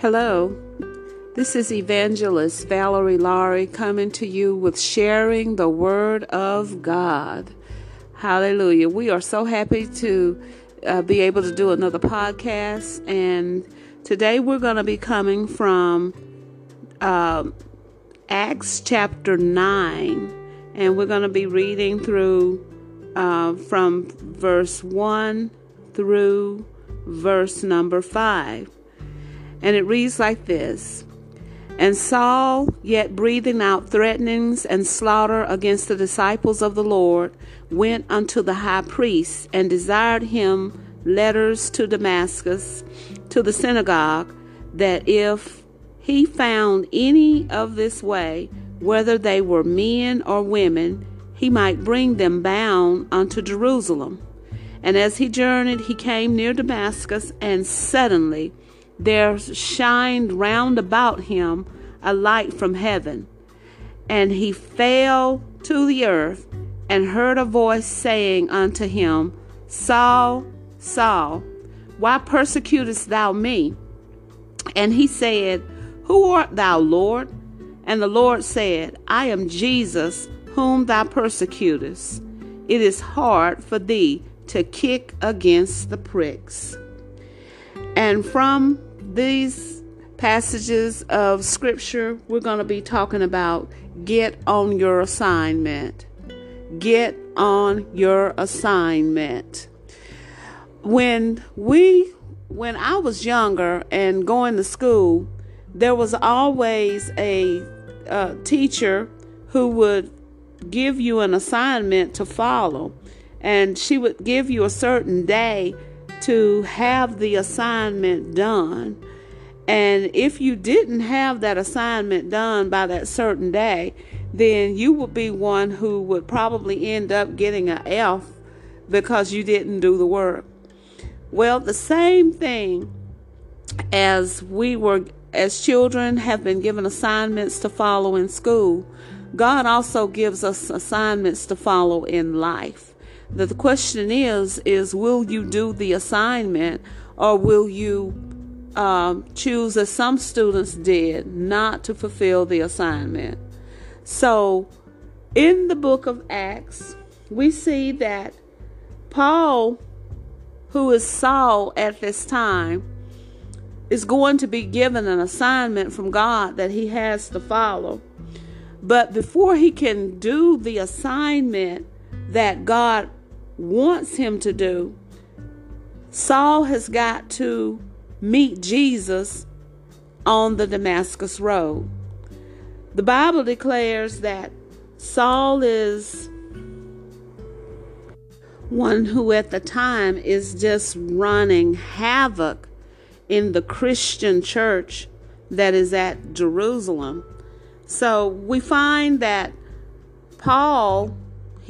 Hello, this is Evangelist Valerie Laurie coming to you with sharing the Word of God. Hallelujah. We are so happy to uh, be able to do another podcast, and today we're going to be coming from uh, Acts chapter 9, and we're going to be reading through uh, from verse 1 through verse number 5. And it reads like this And Saul, yet breathing out threatenings and slaughter against the disciples of the Lord, went unto the high priest and desired him letters to Damascus, to the synagogue, that if he found any of this way, whether they were men or women, he might bring them bound unto Jerusalem. And as he journeyed, he came near Damascus, and suddenly there shined round about him a light from heaven. And he fell to the earth and heard a voice saying unto him, Saul, Saul, why persecutest thou me? And he said, Who art thou, Lord? And the Lord said, I am Jesus, whom thou persecutest. It is hard for thee to kick against the pricks. And from these passages of scripture, we're going to be talking about get on your assignment. Get on your assignment. When we when I was younger and going to school, there was always a, a teacher who would give you an assignment to follow and she would give you a certain day to have the assignment done. And if you didn't have that assignment done by that certain day, then you would be one who would probably end up getting an F because you didn't do the work. Well, the same thing as we were, as children, have been given assignments to follow in school, God also gives us assignments to follow in life the question is is will you do the assignment or will you um, choose as some students did not to fulfill the assignment? So in the book of acts we see that paul who is saul at this time is going to be given an assignment from god that he has to follow. But before he can do the assignment that god wants him to do, Saul has got to meet Jesus on the Damascus Road. The Bible declares that Saul is one who at the time is just running havoc in the Christian church that is at Jerusalem. So we find that Paul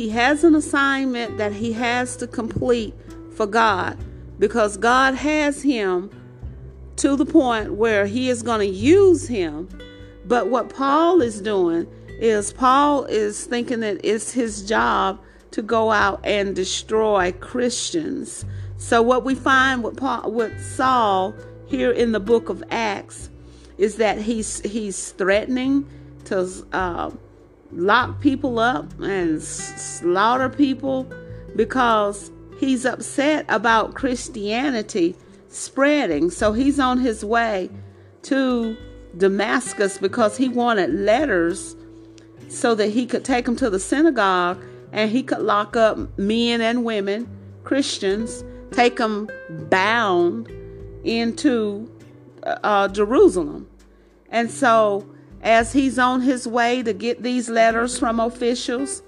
he has an assignment that he has to complete for God because God has him to the point where he is going to use him. But what Paul is doing is Paul is thinking that it's his job to go out and destroy Christians. So what we find with Paul, with Saul here in the book of Acts is that he's he's threatening to uh, lock people up and slaughter people because he's upset about Christianity spreading. So he's on his way to Damascus because he wanted letters so that he could take them to the synagogue and he could lock up men and women, Christians, take them bound into uh, Jerusalem. And so as he's on his way to get these letters from officials.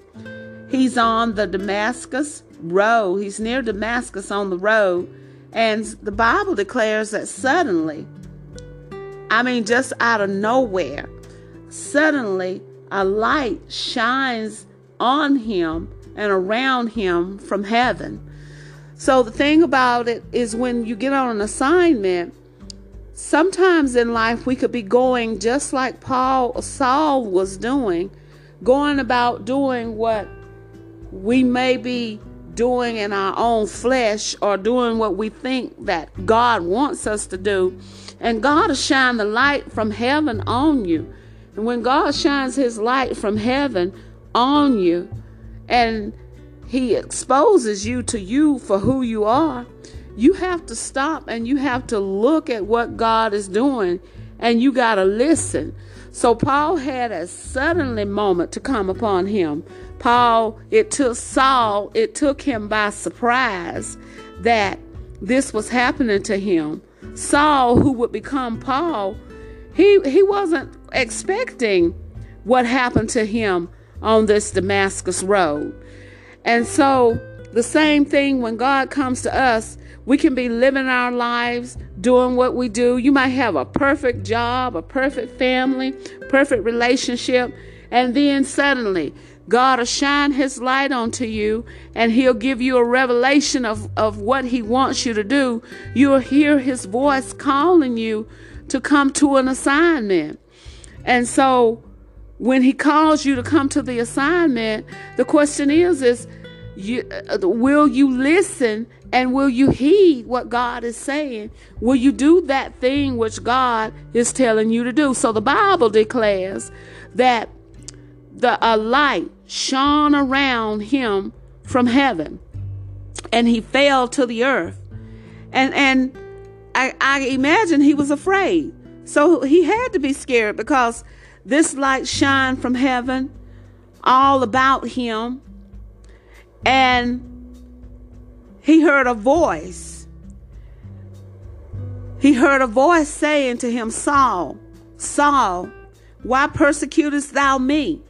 He's on the Damascus road. He's near Damascus on the road. And the Bible declares that suddenly, I mean, just out of nowhere, suddenly a light shines on him and around him from heaven. So the thing about it is when you get on an assignment, sometimes in life we could be going just like Paul Saul was doing, going about doing what we may be doing in our own flesh or doing what we think that God wants us to do. And God will shine the light from heaven on you. And when God shines his light from heaven on you and he exposes you to you for who you are, you have to stop and you have to look at what God is doing and you got to listen. So Paul had a suddenly moment to come upon him. Paul, it took Saul, it took him by surprise that this was happening to him. Saul, who would become Paul, he, he wasn't expecting what happened to him on this Damascus road. And so, the same thing when God comes to us, we can be living our lives, doing what we do. You might have a perfect job, a perfect family, perfect relationship, and then suddenly God will shine his light onto you and he'll give you a revelation of, of what he wants you to do. You'll hear his voice calling you to come to an assignment. And so when he calls you to come to the assignment, the question is is you, uh, will you listen and will you heed what God is saying? Will you do that thing which God is telling you to do? So the Bible declares that the a light shone around him from heaven and he fell to the earth. And and I, I imagine he was afraid. So he had to be scared because this light shined from heaven all about him. And he heard a voice. He heard a voice saying to him, Saul, Saul, why persecutest thou me?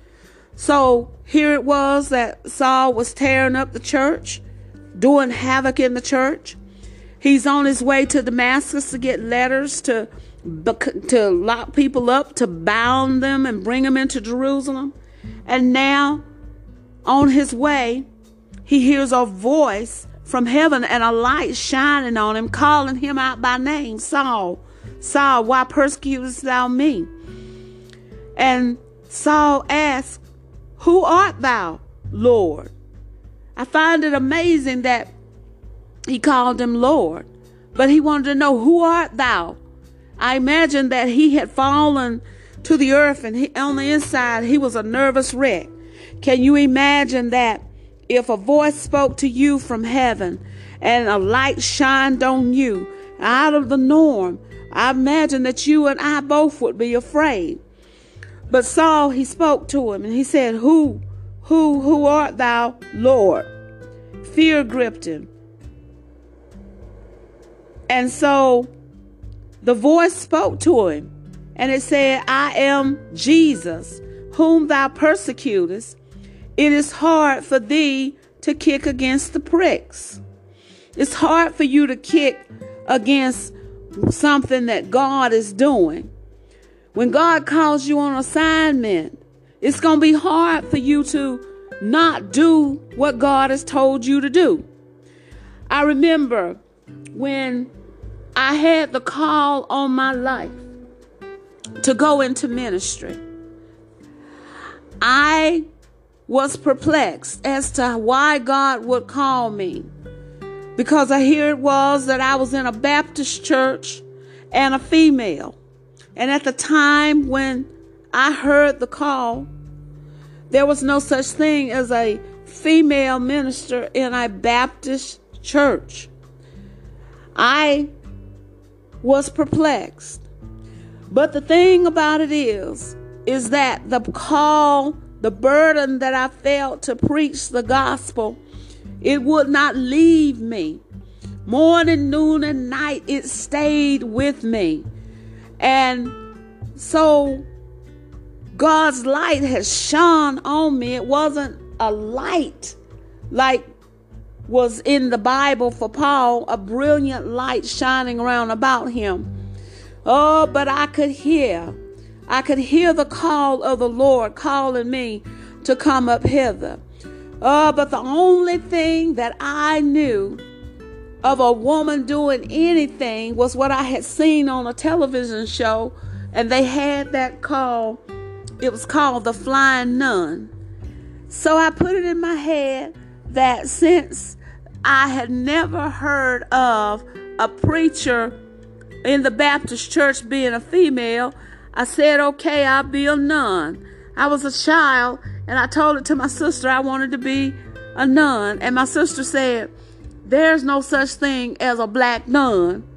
So here it was that Saul was tearing up the church, doing havoc in the church. He's on his way to Damascus to get letters to to lock people up, to bound them and bring them into Jerusalem. And now, on his way, he hears a voice from heaven and a light shining on him, calling him out by name Saul, Saul, why persecutest thou me? And Saul asked, Who art thou, Lord? I find it amazing that he called him Lord, but he wanted to know, Who art thou? I imagine that he had fallen to the earth and he, on the inside he was a nervous wreck. Can you imagine that if a voice spoke to you from heaven and a light shined on you out of the norm? I imagine that you and I both would be afraid. But Saul, he spoke to him and he said, Who, who, who art thou, Lord? Fear gripped him. And so the voice spoke to him, and it said, I am Jesus, whom thou persecutest. It is hard for thee to kick against the pricks. It's hard for you to kick against something that God is doing. When God calls you on assignment, it's going to be hard for you to not do what God has told you to do. I remember when I had the call on my life to go into ministry. I was perplexed as to why God would call me. Because I hear it was that I was in a Baptist church and a female. And at the time when I heard the call, there was no such thing as a female minister in a Baptist church. I was perplexed. But the thing about it is, is that the call, the burden that I felt to preach the gospel, it would not leave me. Morning, noon, and night, it stayed with me. And so God's light has shone on me. It wasn't a light like was in the Bible for Paul, a brilliant light shining around about him. Oh, but I could hear, I could hear the call of the Lord calling me to come up hither. Oh, but the only thing that I knew of a woman doing anything was what I had seen on a television show, and they had that call. It was called The Flying Nun. So I put it in my head that since I had never heard of a preacher in the Baptist church being a female, I said, okay, I'll be a nun. I was a child and I told it to my sister I wanted to be a nun. And my sister said, there's no such thing as a black nun.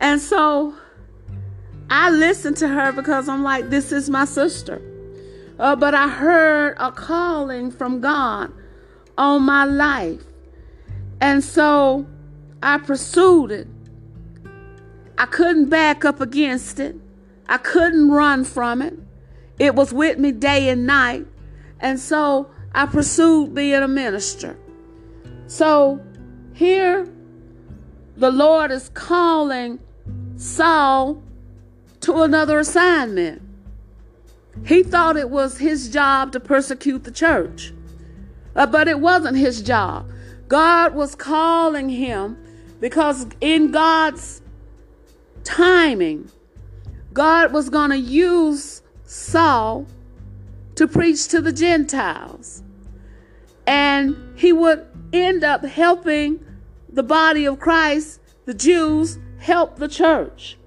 And so I listened to her because I'm like, this is my sister. Uh, but I heard a calling from God on my life. And so I pursued it. I couldn't back up against it. I couldn't run from it. It was with me day and night. And so I pursued being a minister. So here the Lord is calling Saul to another assignment. He thought it was his job to persecute the church, uh, but it wasn't his job. God was calling him because in God's timing, God was going to use Saul to preach to the Gentiles. And he would end up helping the body of Christ, the Jews, help the church.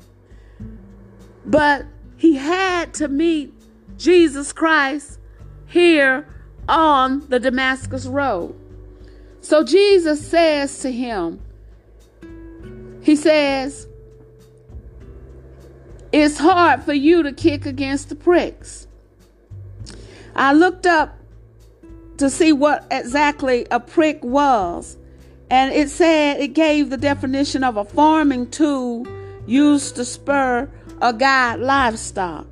But he had to meet Jesus Christ here on the Damascus Road. So Jesus says to him, He says, It's hard for you to kick against the pricks. I looked up to see what exactly a prick was, and it said it gave the definition of a farming tool used to spur or guide livestock.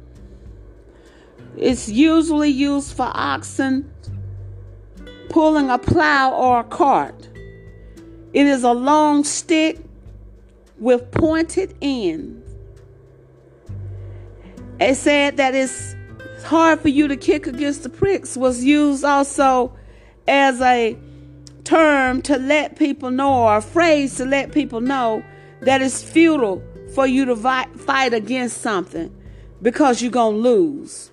It's usually used for oxen pulling a plow or a cart. It is a long stick with pointed ends. It said that it's hard for you to kick against the pricks was used also as a term to let people know or a phrase to let people know that it's futile for you to fight against something because you're going to lose.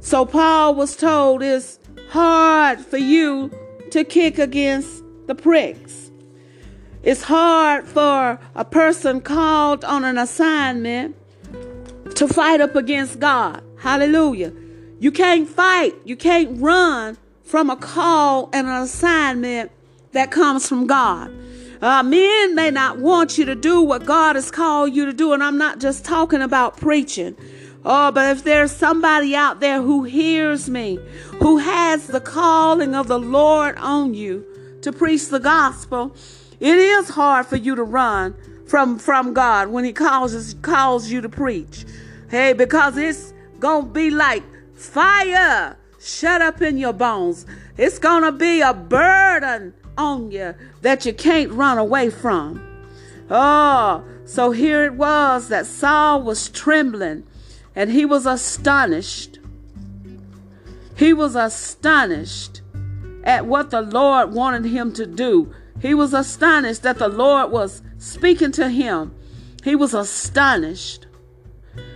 So Paul was told it's hard for you to kick against the pricks. It's hard for a person called on an assignment to fight up against God. Hallelujah. You can't fight, you can't run from a call and an assignment that comes from God. Uh, men may not want you to do what God has called you to do, and I'm not just talking about preaching. Oh, but if there's somebody out there who hears me, who has the calling of the Lord on you to preach the gospel, it is hard for you to run from from God when He calls calls you to preach. Hey, because it's gonna be like fire shut up in your bones. It's gonna be a burden on you that you can't run away from. Oh, so here it was that Saul was trembling and he was astonished. He was astonished at what the Lord wanted him to do. He was astonished that the Lord was speaking to him. He was astonished.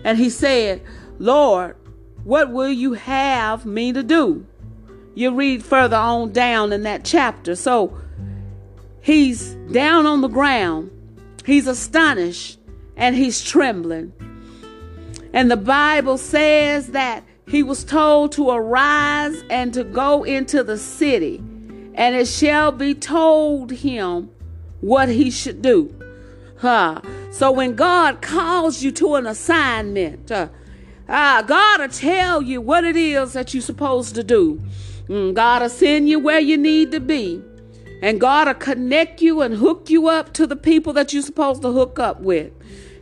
And he said, Lord, what will you have me to do? You read further on down in that chapter. So he's down on the ground, he's astonished, and he's trembling. And the Bible says that he was told to arise and to go into the city, and it shall be told him what he should do. Huh. So when God calls you to an assignment, uh, uh, God will tell you what it is that you're supposed to do. Mm, God will send you where you need to be. And God will connect you and hook you up to the people that you're supposed to hook up with.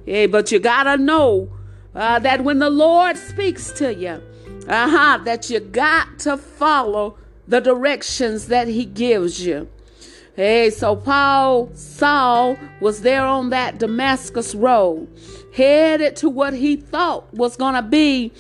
Yeah, but you got to know uh, that when the Lord speaks to you, uh-huh, that you got to follow the directions that he gives you. Hey, so Paul, Saul was there on that Damascus road, headed to what he thought was going to be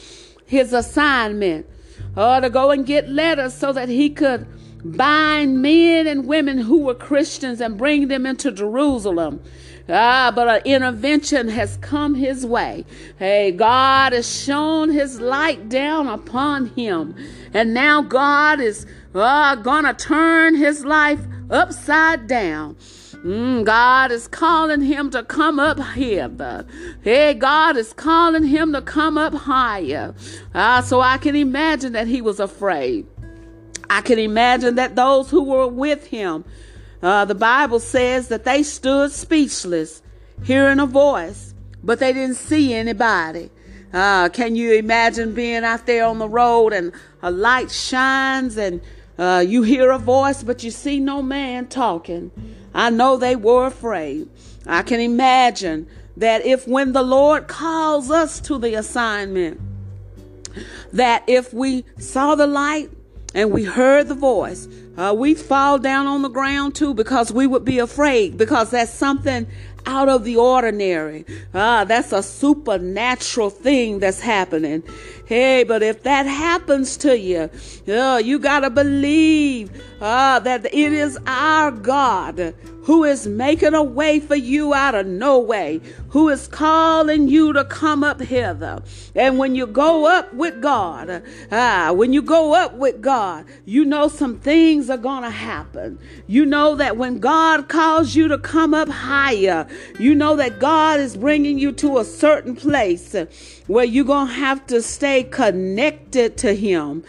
his assignment, uh, to go and get letters so that he could bind men and women who were Christians and bring them into Jerusalem. Ah, but an intervention has come his way. Hey, God has shown his light down upon him. And now God is uh, gonna turn his life upside down. Mm, God is calling him to come up hither. Hey, God is calling him to come up higher. Ah, so I can imagine that he was afraid. I can imagine that those who were with him, uh, the Bible says that they stood speechless, hearing a voice, but they didn't see anybody. Uh, can you imagine being out there on the road and a light shines and uh, you hear a voice, but you see no man talking? I know they were afraid. I can imagine that if when the Lord calls us to the assignment, that if we saw the light and we heard the voice, uh, we'd fall down on the ground too because we would be afraid because that's something out of the ordinary. Ah, that's a supernatural thing that's happening. Hey, but if that happens to you, you gotta believe ah, that it is our God who is making a way for you out of no way, who is calling you to come up hither. And when you go up with God, ah, when you go up with God, you know some things are going to happen. You know that when God calls you to come up higher, you know that God is bringing you to a certain place where you're going to have to stay connected to Him.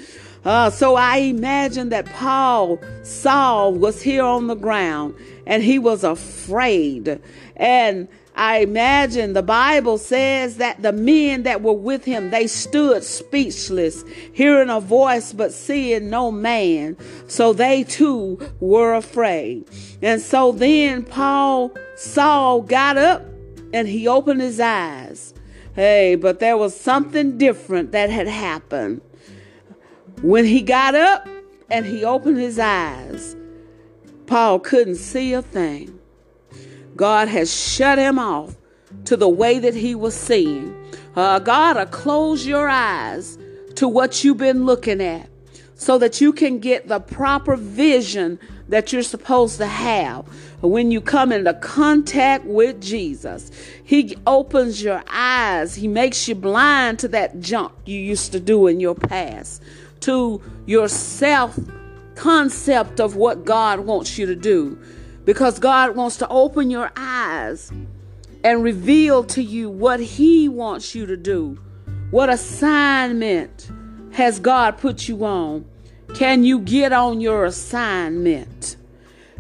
Uh, so I imagine that Paul, Saul, was here on the ground and he was afraid. And I imagine the Bible says that the men that were with him, they stood speechless, hearing a voice but seeing no man. So they too were afraid. And so then Paul, Saul got up and he opened his eyes. Hey, but there was something different that had happened. When he got up and he opened his eyes, Paul couldn't see a thing. God has shut him off to the way that he was seeing. Uh, God will close your eyes to what you've been looking at so that you can get the proper vision that you're supposed to have when you come into contact with Jesus. He opens your eyes, He makes you blind to that junk you used to do in your past to your self concept of what God wants you to do. Because God wants to open your eyes and reveal to you what He wants you to do. What assignment has God put you on? Can you get on your assignment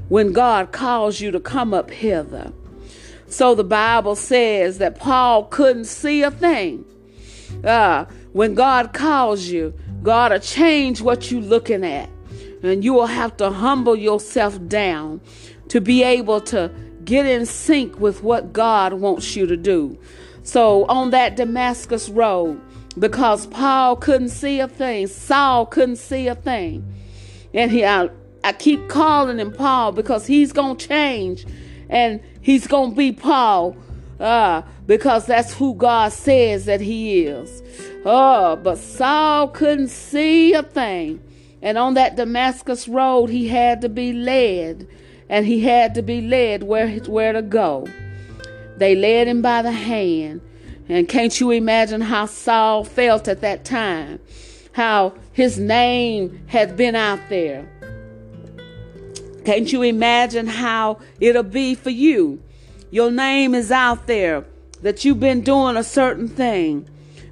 when God calls you to come up hither? So the Bible says that Paul couldn't see a thing. Uh, when God calls you, God will change what you're looking at. And you will have to humble yourself down to be able to get in sync with what God wants you to do. So on that Damascus road, because Paul couldn't see a thing, Saul couldn't see a thing. And he I, I keep calling him Paul because he's gonna change and he's gonna be Paul. Uh, because that's who God says that he is. Oh, but Saul couldn't see a thing. And on that Damascus road, he had to be led. And he had to be led where, where to go. They led him by the hand. And can't you imagine how Saul felt at that time? How his name had been out there. Can't you imagine how it'll be for you? Your name is out there that you've been doing a certain thing.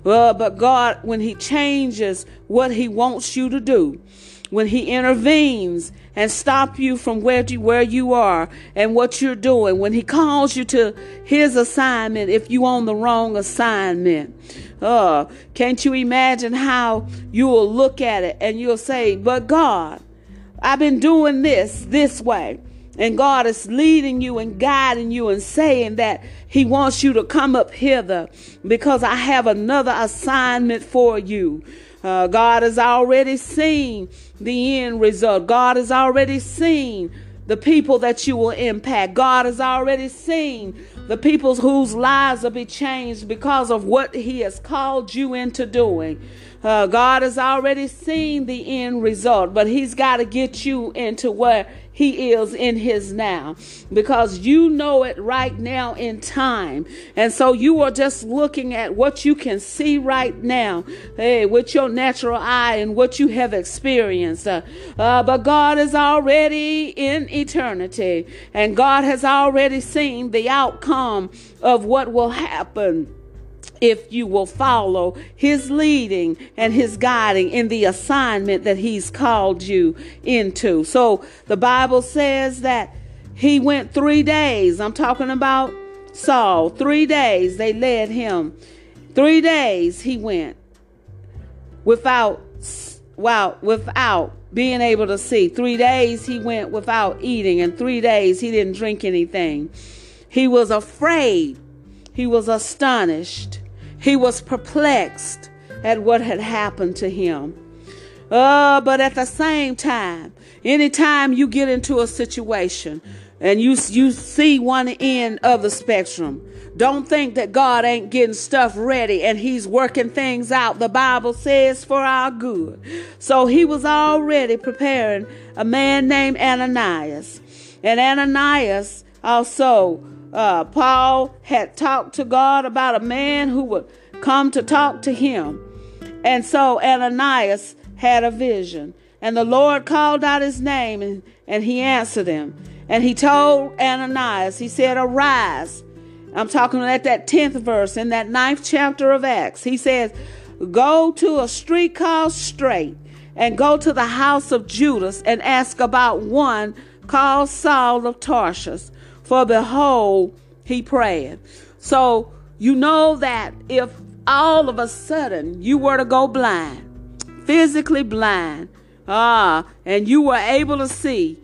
Well, but God, when He changes what He wants you to do, when He intervenes and stop you from where you, where you are and what you're doing, when He calls you to His assignment, if you're on the wrong assignment, uh, can't you imagine how you will look at it and you'll say, "But God, I've been doing this this way." And God is leading you and guiding you and saying that He wants you to come up hither because I have another assignment for you. Uh, God has already seen the end result. God has already seen the people that you will impact. God has already seen the people whose lives will be changed because of what He has called you into doing. Uh, God has already seen the end result, but He's got to get you into where He is in His now because you know it right now in time. And so you are just looking at what you can see right now hey, with your natural eye and what you have experienced. Uh, uh, but God is already in eternity, and God has already seen the outcome of what will happen if you will follow his leading and his guiding in the assignment that he's called you into. So the Bible says that he went three days. I'm talking about Saul. Three days they led him. Three days he went without wow, without being able to see. Three days he went without eating, and three days he didn't drink anything. He was afraid. He was astonished. He was perplexed at what had happened to him. Uh, but at the same time, anytime you get into a situation and you, you see one end of the spectrum, don't think that God ain't getting stuff ready and he's working things out. The Bible says for our good. So he was already preparing a man named Ananias. And Ananias also uh, Paul had talked to God about a man who would come to talk to him. And so Ananias had a vision. And the Lord called out his name and, and he answered him. And he told Ananias, he said, Arise. I'm talking at that 10th verse in that ninth chapter of Acts. He says, Go to a street called Straight and go to the house of Judas and ask about one called Saul of Tarsus for behold, he prayed. So you know that if all of a sudden you were to go blind, physically blind, ah, and you were able to see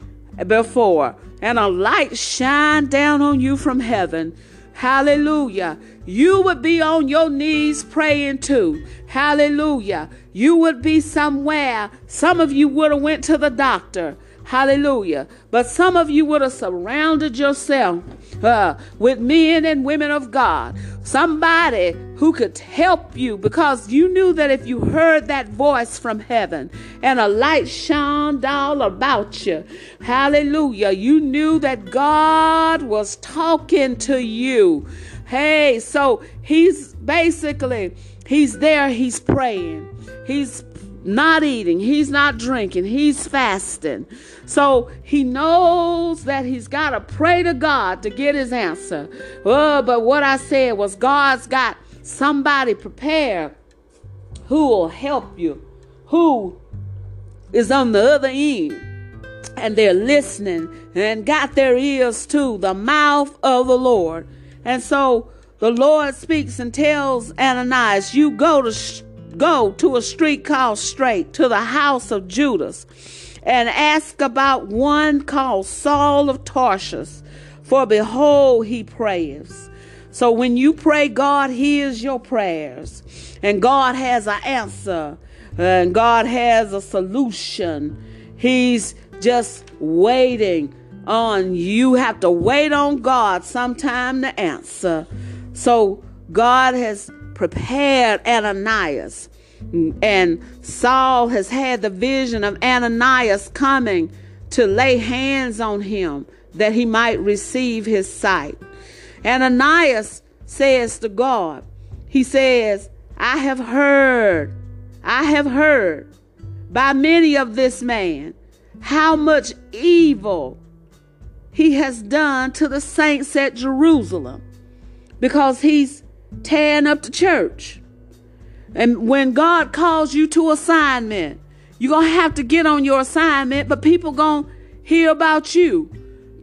before, and a light shine down on you from heaven, hallelujah, you would be on your knees praying too. Hallelujah. You would be somewhere. Some of you would have went to the doctor. Hallelujah. But some of you would have surrounded yourself uh, with men and women of God. Somebody who could help you because you knew that if you heard that voice from heaven and a light shone all about you, hallelujah, you knew that God was talking to you. Hey, so he's basically, he's there, he's praying. He's not eating, he's not drinking, he's fasting. So he knows that he's got to pray to God to get his answer. Oh, but what I said was God's got somebody prepared who will help you, who is on the other end. And they're listening and got their ears to the mouth of the Lord. And so the Lord speaks and tells Ananias, You go to Go to a street called Straight to the house of Judas and ask about one called Saul of Tarsus, for behold, he prays. So when you pray, God hears your prayers, and God has an answer, and God has a solution. He's just waiting on you. Have to wait on God sometime to answer. So God has prepared Ananias. And Saul has had the vision of Ananias coming to lay hands on him that he might receive his sight. Ananias says to God, He says, I have heard, I have heard by many of this man how much evil he has done to the saints at Jerusalem because he's tearing up the church. And when God calls you to assignment, you're going to have to get on your assignment, but people going to hear about you.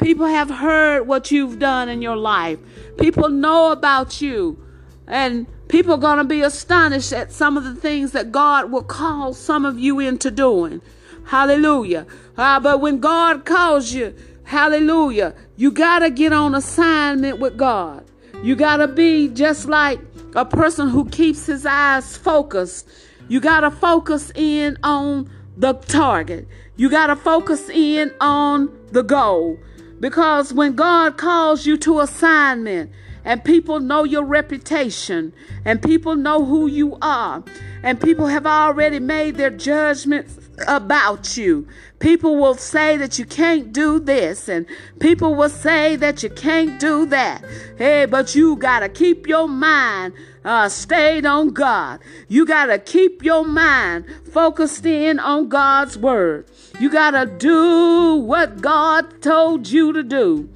People have heard what you've done in your life. People know about you. And people are going to be astonished at some of the things that God will call some of you into doing. Hallelujah. Uh, but when God calls you, hallelujah, you got to get on assignment with God. You got to be just like a person who keeps his eyes focused. You got to focus in on the target. You got to focus in on the goal. Because when God calls you to assignment and people know your reputation and people know who you are and people have already made their judgments about you. People will say that you can't do this, and people will say that you can't do that. Hey, but you got to keep your mind uh, stayed on God. You got to keep your mind focused in on God's word. You got to do what God told you to do.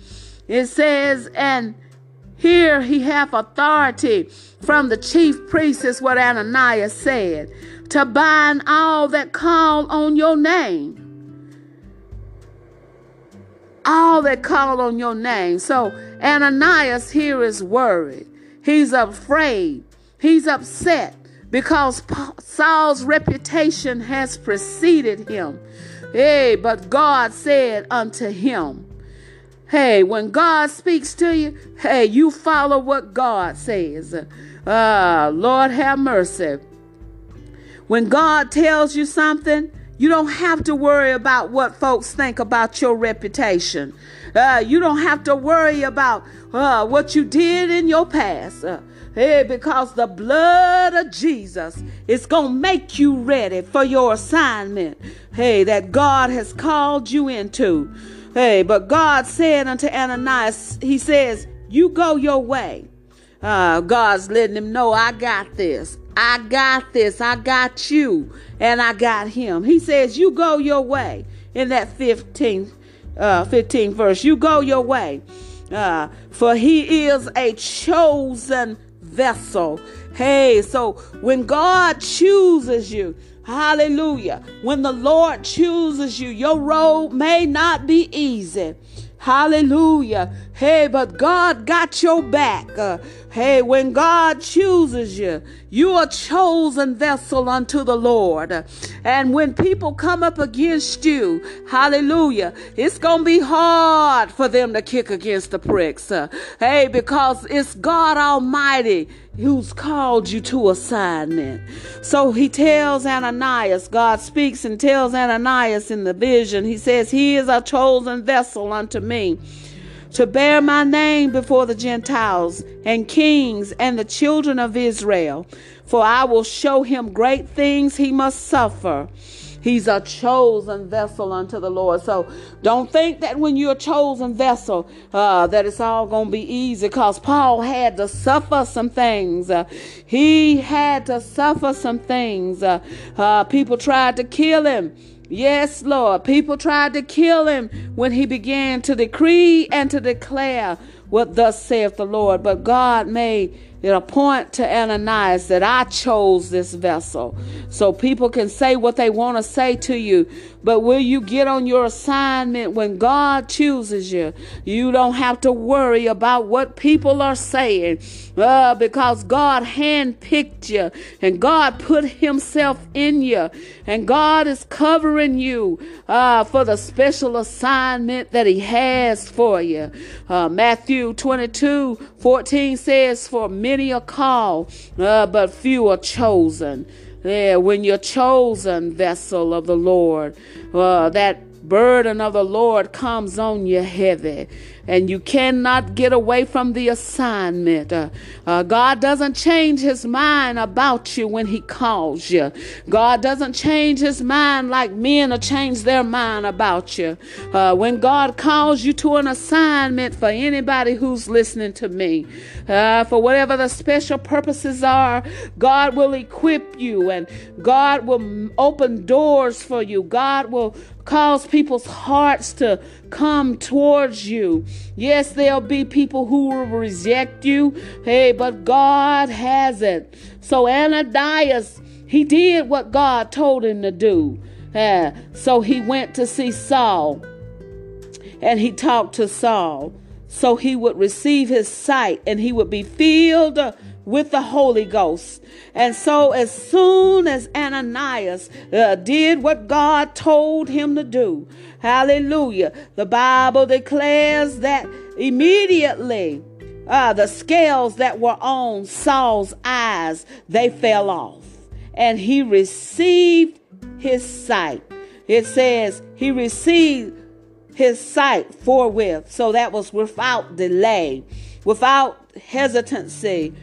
It says, and here he hath authority from the chief priest, is what Ananias said, to bind all that call on your name. All that call on your name. So Ananias here is worried. He's afraid. He's upset because Saul's reputation has preceded him. Hey, but God said unto him, Hey, when God speaks to you, hey, you follow what God says. Ah, uh, Lord have mercy. When God tells you something, you don't have to worry about what folks think about your reputation. Uh, you don't have to worry about uh, what you did in your past. Uh, hey, because the blood of Jesus is going to make you ready for your assignment. Hey, that God has called you into. Hey, but God said unto Ananias, He says, You go your way. Uh, God's letting him know, I got this. I got this. I got you. And I got him. He says, You go your way. In that 15th, uh, 15th verse, you go your way. Uh, for he is a chosen vessel. Hey, so when God chooses you, hallelujah, when the Lord chooses you, your road may not be easy. Hallelujah. Hey, but God got your back. Uh, hey, when God chooses you, you are chosen vessel unto the Lord. And when people come up against you, hallelujah, it's going to be hard for them to kick against the pricks. Uh, hey, because it's God Almighty who's called you to assignment. So he tells Ananias, God speaks and tells Ananias in the vision, he says, He is a chosen vessel unto me to bear my name before the Gentiles and kings and the children of Israel. For I will show him great things he must suffer. He's a chosen vessel unto the Lord. So don't think that when you're a chosen vessel, uh, that it's all going to be easy because Paul had to suffer some things. Uh, he had to suffer some things. Uh, uh people tried to kill him. Yes, Lord. People tried to kill him when he began to decree and to declare what thus saith the Lord. But God made it point to Ananias that I chose this vessel. So people can say what they want to say to you, but will you get on your assignment when God chooses you? You don't have to worry about what people are saying uh, because God handpicked you and God put Himself in you and God is covering you uh, for the special assignment that He has for you. Uh, Matthew 22 14 says, For many are called, uh, but few are chosen. Yeah, when you're chosen vessel of the Lord, uh, that burden of the Lord comes on you heavy and you cannot get away from the assignment. Uh, uh, God doesn't change his mind about you when he calls you. God doesn't change his mind like men will change their mind about you. Uh, when God calls you to an assignment for anybody who's listening to me, uh, for whatever the special purposes are, God will equip you and God will open doors for you. God will cause people's hearts to come towards you. Yes, there'll be people who will reject you. Hey, but God has it. So Ananias, he did what God told him to do. Uh, so he went to see Saul and he talked to Saul so he would receive his sight and he would be filled with the Holy Ghost. And so, as soon as Ananias uh, did what God told him to do, hallelujah, the Bible declares that immediately uh, the scales that were on Saul's eyes they fell off, and he received his sight. It says he received his sight forthwith. So that was without delay, without hesitancy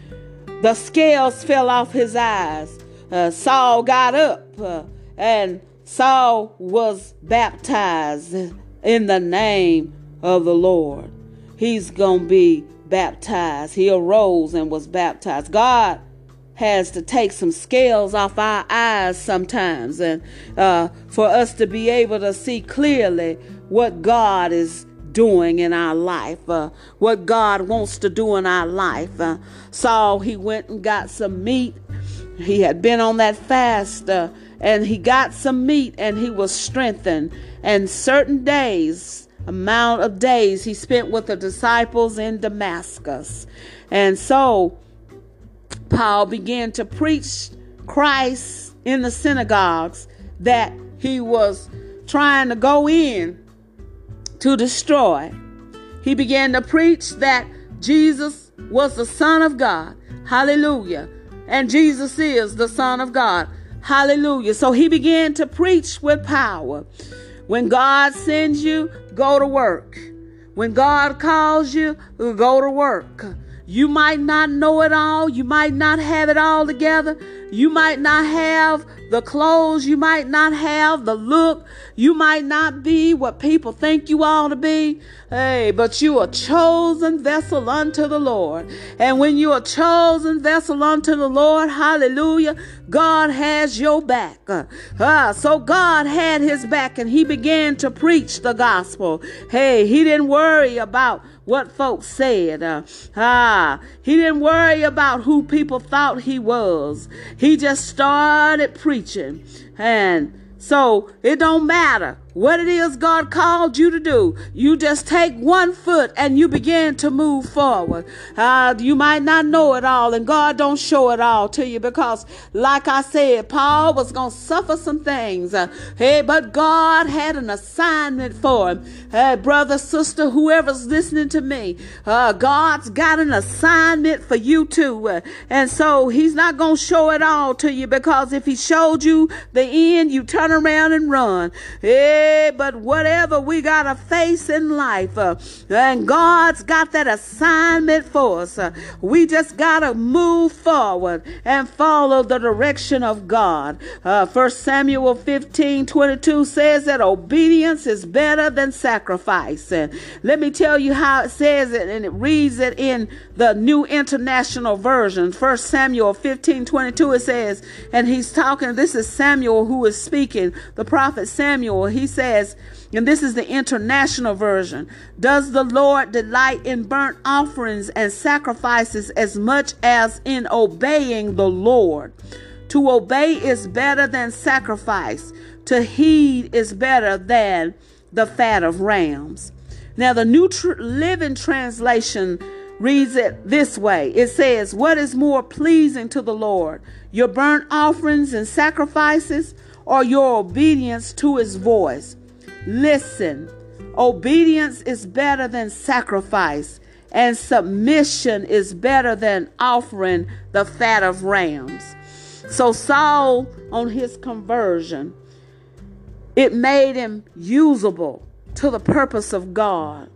the scales fell off his eyes. uh, Saul got up uh, and Saul was baptized in the name of the Lord. He's going to be baptized. He arose and was baptized. God has to take some scales off our eyes sometimes and uh, for us to be able to see clearly what God is doing in our life, uh, what God wants to do in our life. Uh, Saul, he went and got some meat. He had been on that fast uh, and he got some meat and he was strengthened. And certain days, amount of days he spent with the disciples in Damascus. And so Paul began to preach Christ in the synagogues that he was trying to go in to destroy. He began to preach that Jesus was the Son of God. Hallelujah. And Jesus is the Son of God. Hallelujah. So he began to preach with power. When God sends you, go to work. When God calls you, go to work. You might not know it all. You might not have it all together. You might not have the clothes. You might not have the look. You might not be what people think you ought to be. Hey, but you are chosen vessel unto the Lord. And when you are chosen vessel unto the Lord, hallelujah, God has your back. Uh, so God had his back and he began to preach the gospel. Hey, he didn't worry about what folks said. Uh, ah, he didn't worry about who people thought he was. He just started preaching. And so it don't matter what it is God called you to do. You just take one foot and you begin to move forward. Uh, you might not know it all, and God don't show it all to you because, like I said, Paul was going to suffer some things. Uh, hey, but God had an assignment for him. Hey, brother, sister, whoever's listening to me, uh, God's got an assignment for you too. Uh, and so He's not going to show it all to you because if He showed you the end, you turn around and run. Hey, but whatever we got to face in life, uh, and God's got that assignment for us, uh, we just got to move forward and follow the direction of God. Uh, 1 Samuel 15 22 says that obedience is better than sacrifice. And let me tell you how it says it, and it reads it in the New International Version. 1 Samuel 15 22, it says, and he's talking, this is Samuel who is speaking, the prophet Samuel. He says, and this is the international version Does the Lord delight in burnt offerings and sacrifices as much as in obeying the Lord? To obey is better than sacrifice, to heed is better than the fat of rams. Now, the New Tr- Living Translation reads it this way it says, What is more pleasing to the Lord, your burnt offerings and sacrifices, or your obedience to his voice? Listen, obedience is better than sacrifice, and submission is better than offering the fat of rams. So, Saul, on his conversion, it made him usable to the purpose of God.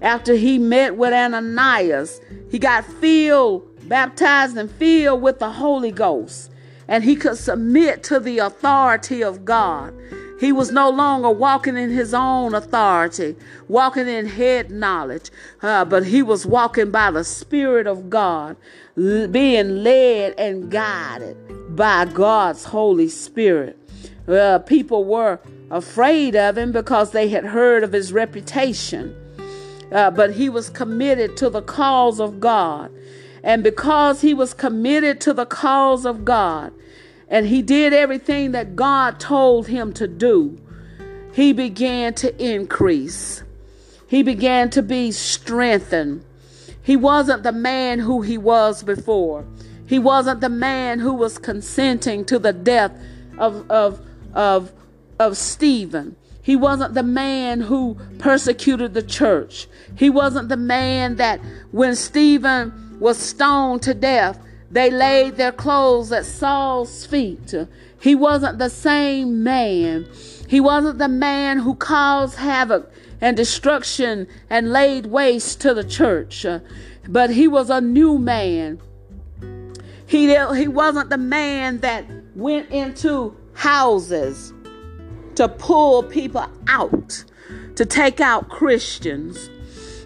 After he met with Ananias, he got filled, baptized, and filled with the Holy Ghost, and he could submit to the authority of God. He was no longer walking in his own authority, walking in head knowledge, uh, but he was walking by the Spirit of God, being led and guided by God's Holy Spirit. Uh, people were afraid of him because they had heard of his reputation, uh, but he was committed to the cause of God. And because he was committed to the cause of God, and he did everything that God told him to do, he began to increase. He began to be strengthened. He wasn't the man who he was before. He wasn't the man who was consenting to the death of, of, of, of Stephen. He wasn't the man who persecuted the church. He wasn't the man that when Stephen was stoned to death, they laid their clothes at Saul's feet. He wasn't the same man. He wasn't the man who caused havoc and destruction and laid waste to the church. But he was a new man. He, he wasn't the man that went into houses to pull people out, to take out Christians.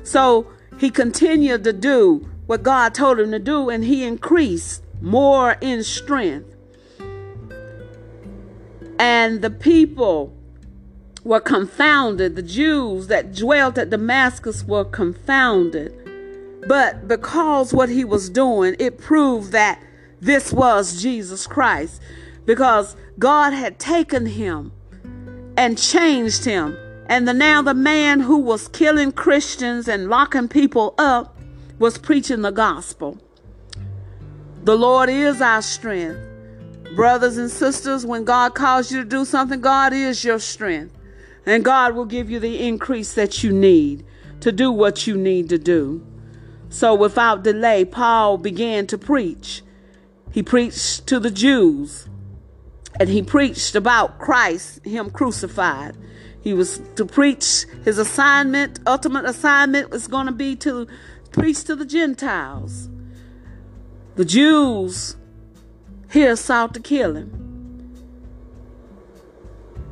So he continued to do what God told him to do, and he increased more in strength. And the people were confounded. The Jews that dwelt at Damascus were confounded. But because what he was doing, it proved that this was Jesus Christ. Because God had taken him and changed him. And the, now the man who was killing Christians and locking people up was preaching the gospel. The Lord is our strength. Brothers and sisters, when God calls you to do something, God is your strength. And God will give you the increase that you need to do what you need to do. So without delay, Paul began to preach. He preached to the Jews and he preached about Christ, him crucified. He was to preach his assignment, ultimate assignment was going to be to preach to the Gentiles. The Jews here sought to kill him.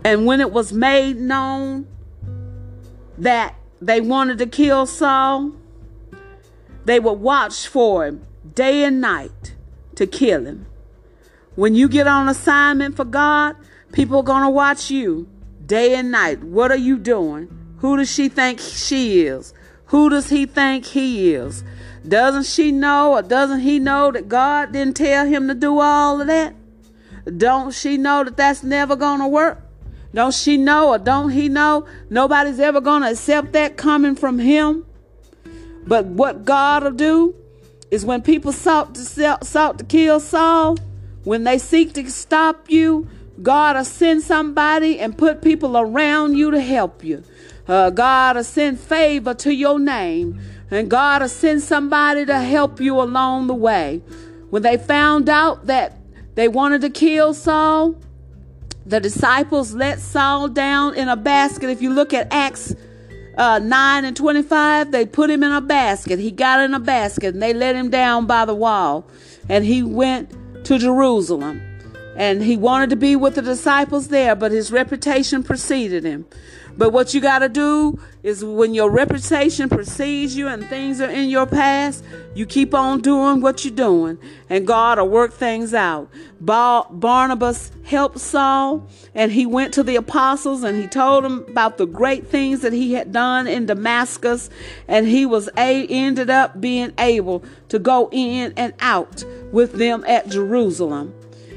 And when it was made known that they wanted to kill Saul, they would watch for him day and night to kill him. When you get on assignment for God, people are going to watch you day and night. What are you doing? Who does she think she is? Who does he think he is? Doesn't she know or doesn't he know that God didn't tell him to do all of that? Don't she know that that's never going to work? Don't she know or don't he know nobody's ever going to accept that coming from him? But what God will do is when people sought to, sought to kill Saul, when they seek to stop you, God will send somebody and put people around you to help you. Uh, God will send favor to your name, and God will send somebody to help you along the way. When they found out that they wanted to kill Saul, the disciples let Saul down in a basket. If you look at Acts uh, 9 and 25, they put him in a basket. He got in a basket and they let him down by the wall. And he went to Jerusalem. And he wanted to be with the disciples there, but his reputation preceded him. But what you got to do is when your reputation precedes you and things are in your past, you keep on doing what you're doing, and God will work things out. Barnabas helped Saul, and he went to the apostles and he told them about the great things that he had done in Damascus, and he was a ended up being able to go in and out with them at Jerusalem.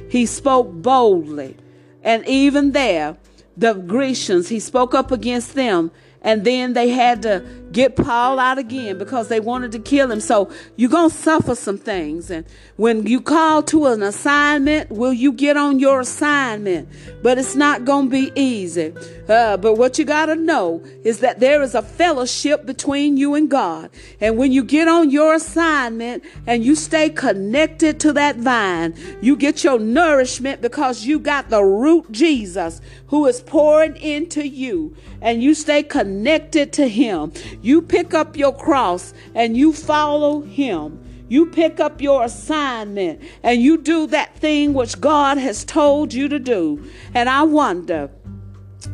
He spoke boldly, and even there the Grecians, he spoke up against them. And then they had to get Paul out again because they wanted to kill him. So you're going to suffer some things. And when you call to an assignment, will you get on your assignment? But it's not going to be easy. Uh, but what you got to know is that there is a fellowship between you and God. And when you get on your assignment and you stay connected to that vine, you get your nourishment because you got the root Jesus who is pouring into you and you stay connected to him. You pick up your cross and you follow him. You pick up your assignment and you do that thing which God has told you to do. And I wonder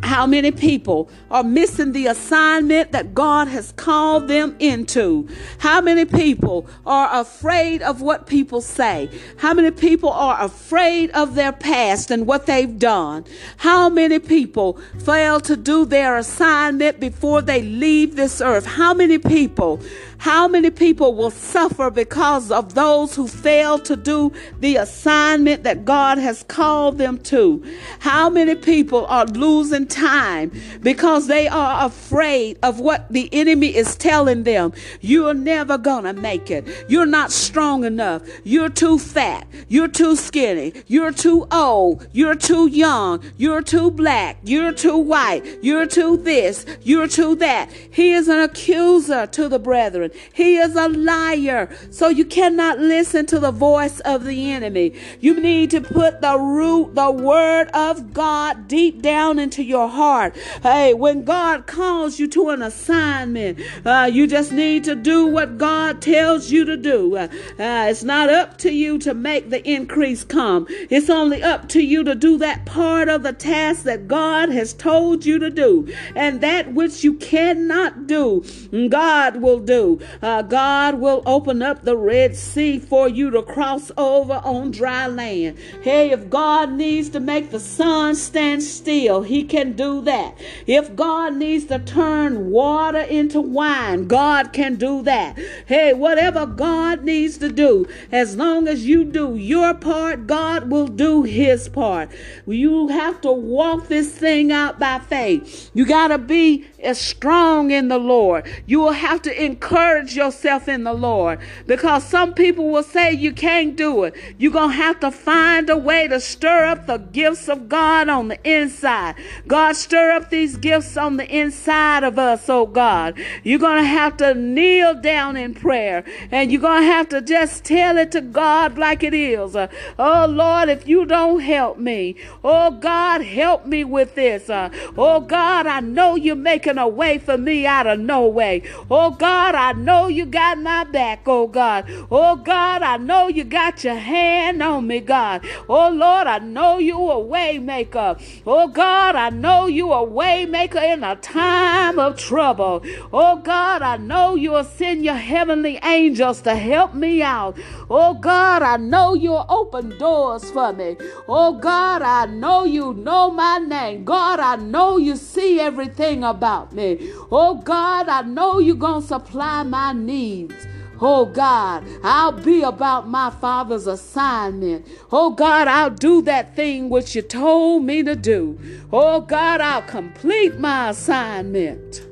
how many people are missing the assignment that God has called them into? How many people are afraid of what people say? How many people are afraid of their past and what they've done? How many people fail to do their assignment before they leave this earth? How many people how many people will suffer because of those who fail to do the assignment that God has called them to? How many people are losing time because they are afraid of what the enemy is telling them? You're never gonna make it. You're not strong enough. You're too fat. You're too skinny. You're too old. You're too young. You're too black. You're too white. You're too this. You're too that. He is an accuser to the brethren. He is a liar. So you cannot listen to the voice of the enemy. You need to put the root, the word of God deep down into your heart. Hey, when God calls you to an assignment, uh, you just need to do what God tells you to do. Uh, uh, it's not up to you to make the increase come. It's only up to you to do that part of the task that God has told you to do. And that which you cannot do, God will do. Uh, God will open up the Red Sea for you to cross over on dry land. Hey, if God needs to make the sun stand still, He can do that. If God needs to turn water into wine, God can do that. Hey, whatever God needs to do, as long as you do your part, God will do His part. You have to walk this thing out by faith. You got to be as strong in the Lord. You will have to encourage yourself in the Lord because some people will say you can't do it. You're going to have to find a way to stir up the gifts of God on the inside. God, stir up these gifts on the inside of us, oh God. You're going to have to kneel down in prayer and you're going to have to just tell it to God like it is. Uh, oh Lord, if you don't help me, oh God, help me with this. Uh, oh God, I know you're making a way for me out of no way. Oh God, I know you got my back, oh God. Oh God, I know you got your hand on me, God. Oh Lord, I know you a way maker. Oh God, I know you a way maker in a time of trouble. Oh God, I know you'll send your heavenly angels to help me out. Oh God, I know you'll open doors for me. Oh God, I know you know my name. God, I know you see everything about me. Oh God, I know you're going to supply my needs. Oh God, I'll be about my Father's assignment. Oh God, I'll do that thing which you told me to do. Oh God, I'll complete my assignment.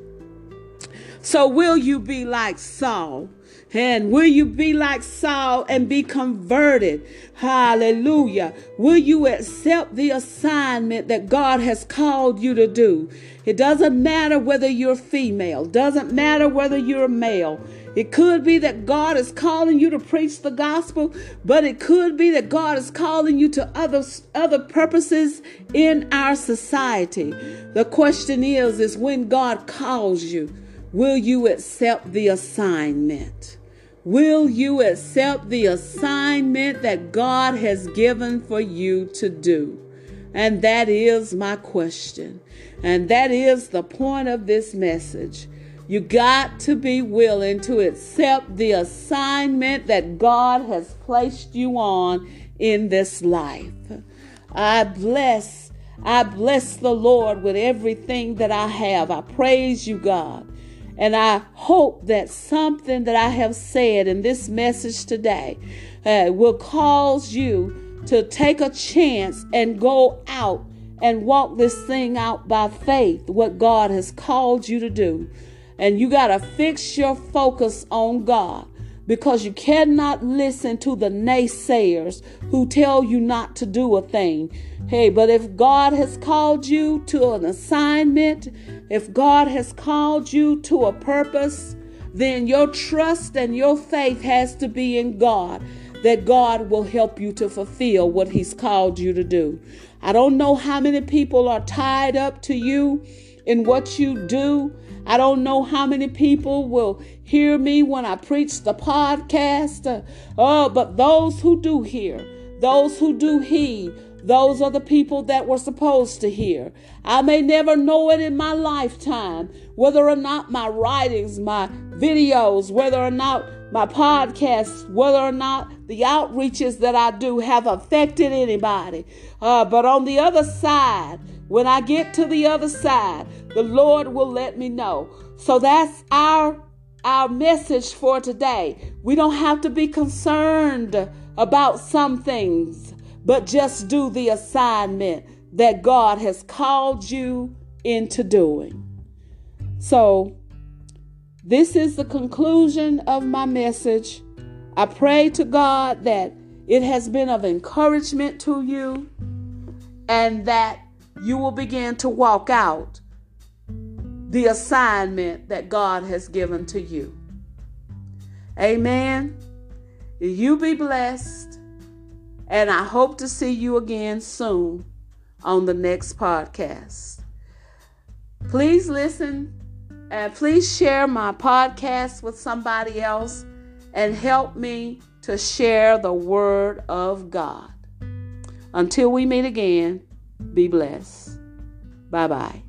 So, will you be like Saul? And will you be like Saul and be converted? Hallelujah. Will you accept the assignment that God has called you to do? It doesn't matter whether you're female, doesn't matter whether you're male. It could be that God is calling you to preach the gospel, but it could be that God is calling you to other other purposes in our society. The question is is when God calls you, will you accept the assignment? Will you accept the assignment that God has given for you to do? And that is my question. And that is the point of this message. You got to be willing to accept the assignment that God has placed you on in this life. I bless, I bless the Lord with everything that I have. I praise you, God. And I hope that something that I have said in this message today uh, will cause you to take a chance and go out and walk this thing out by faith, what God has called you to do. And you got to fix your focus on God because you cannot listen to the naysayers who tell you not to do a thing. Hey, but if God has called you to an assignment, if God has called you to a purpose, then your trust and your faith has to be in God that God will help you to fulfill what He's called you to do. I don't know how many people are tied up to you in what you do. I don't know how many people will hear me when I preach the podcast. Oh, but those who do hear, those who do heed, those are the people that were supposed to hear. I may never know it in my lifetime, whether or not my writings, my videos, whether or not my podcasts, whether or not the outreaches that I do have affected anybody. Uh, but on the other side, when I get to the other side, the Lord will let me know. So that's our our message for today. We don't have to be concerned about some things, but just do the assignment that God has called you into doing. So, this is the conclusion of my message. I pray to God that it has been of encouragement to you and that you will begin to walk out the assignment that God has given to you. Amen. You be blessed. And I hope to see you again soon on the next podcast. Please listen and please share my podcast with somebody else and help me to share the Word of God. Until we meet again, be blessed. Bye bye.